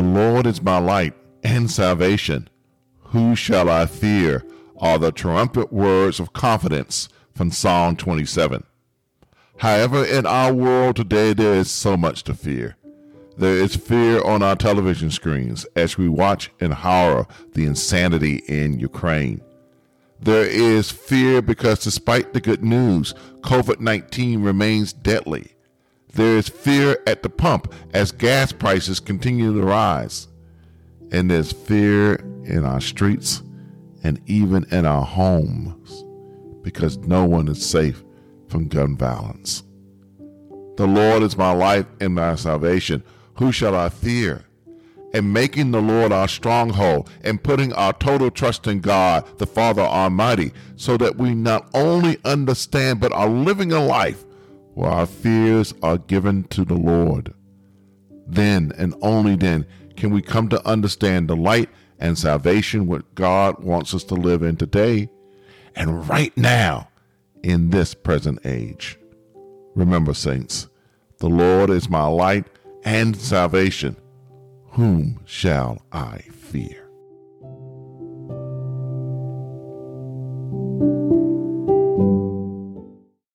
Lord is my light and salvation. Who shall I fear? Are the triumphant words of confidence from Psalm 27. However, in our world today, there is so much to fear. There is fear on our television screens as we watch in horror the insanity in Ukraine. There is fear because despite the good news, COVID 19 remains deadly. There is fear at the pump as gas prices continue to rise. And there's fear in our streets and even in our homes because no one is safe from gun violence. The Lord is my life and my salvation. Who shall I fear? And making the Lord our stronghold and putting our total trust in God, the Father Almighty, so that we not only understand but are living a life where our fears are given to the Lord. Then and only then can we come to understand the light and salvation what God wants us to live in today and right now in this present age. Remember, saints, the Lord is my light and salvation. Whom shall I fear?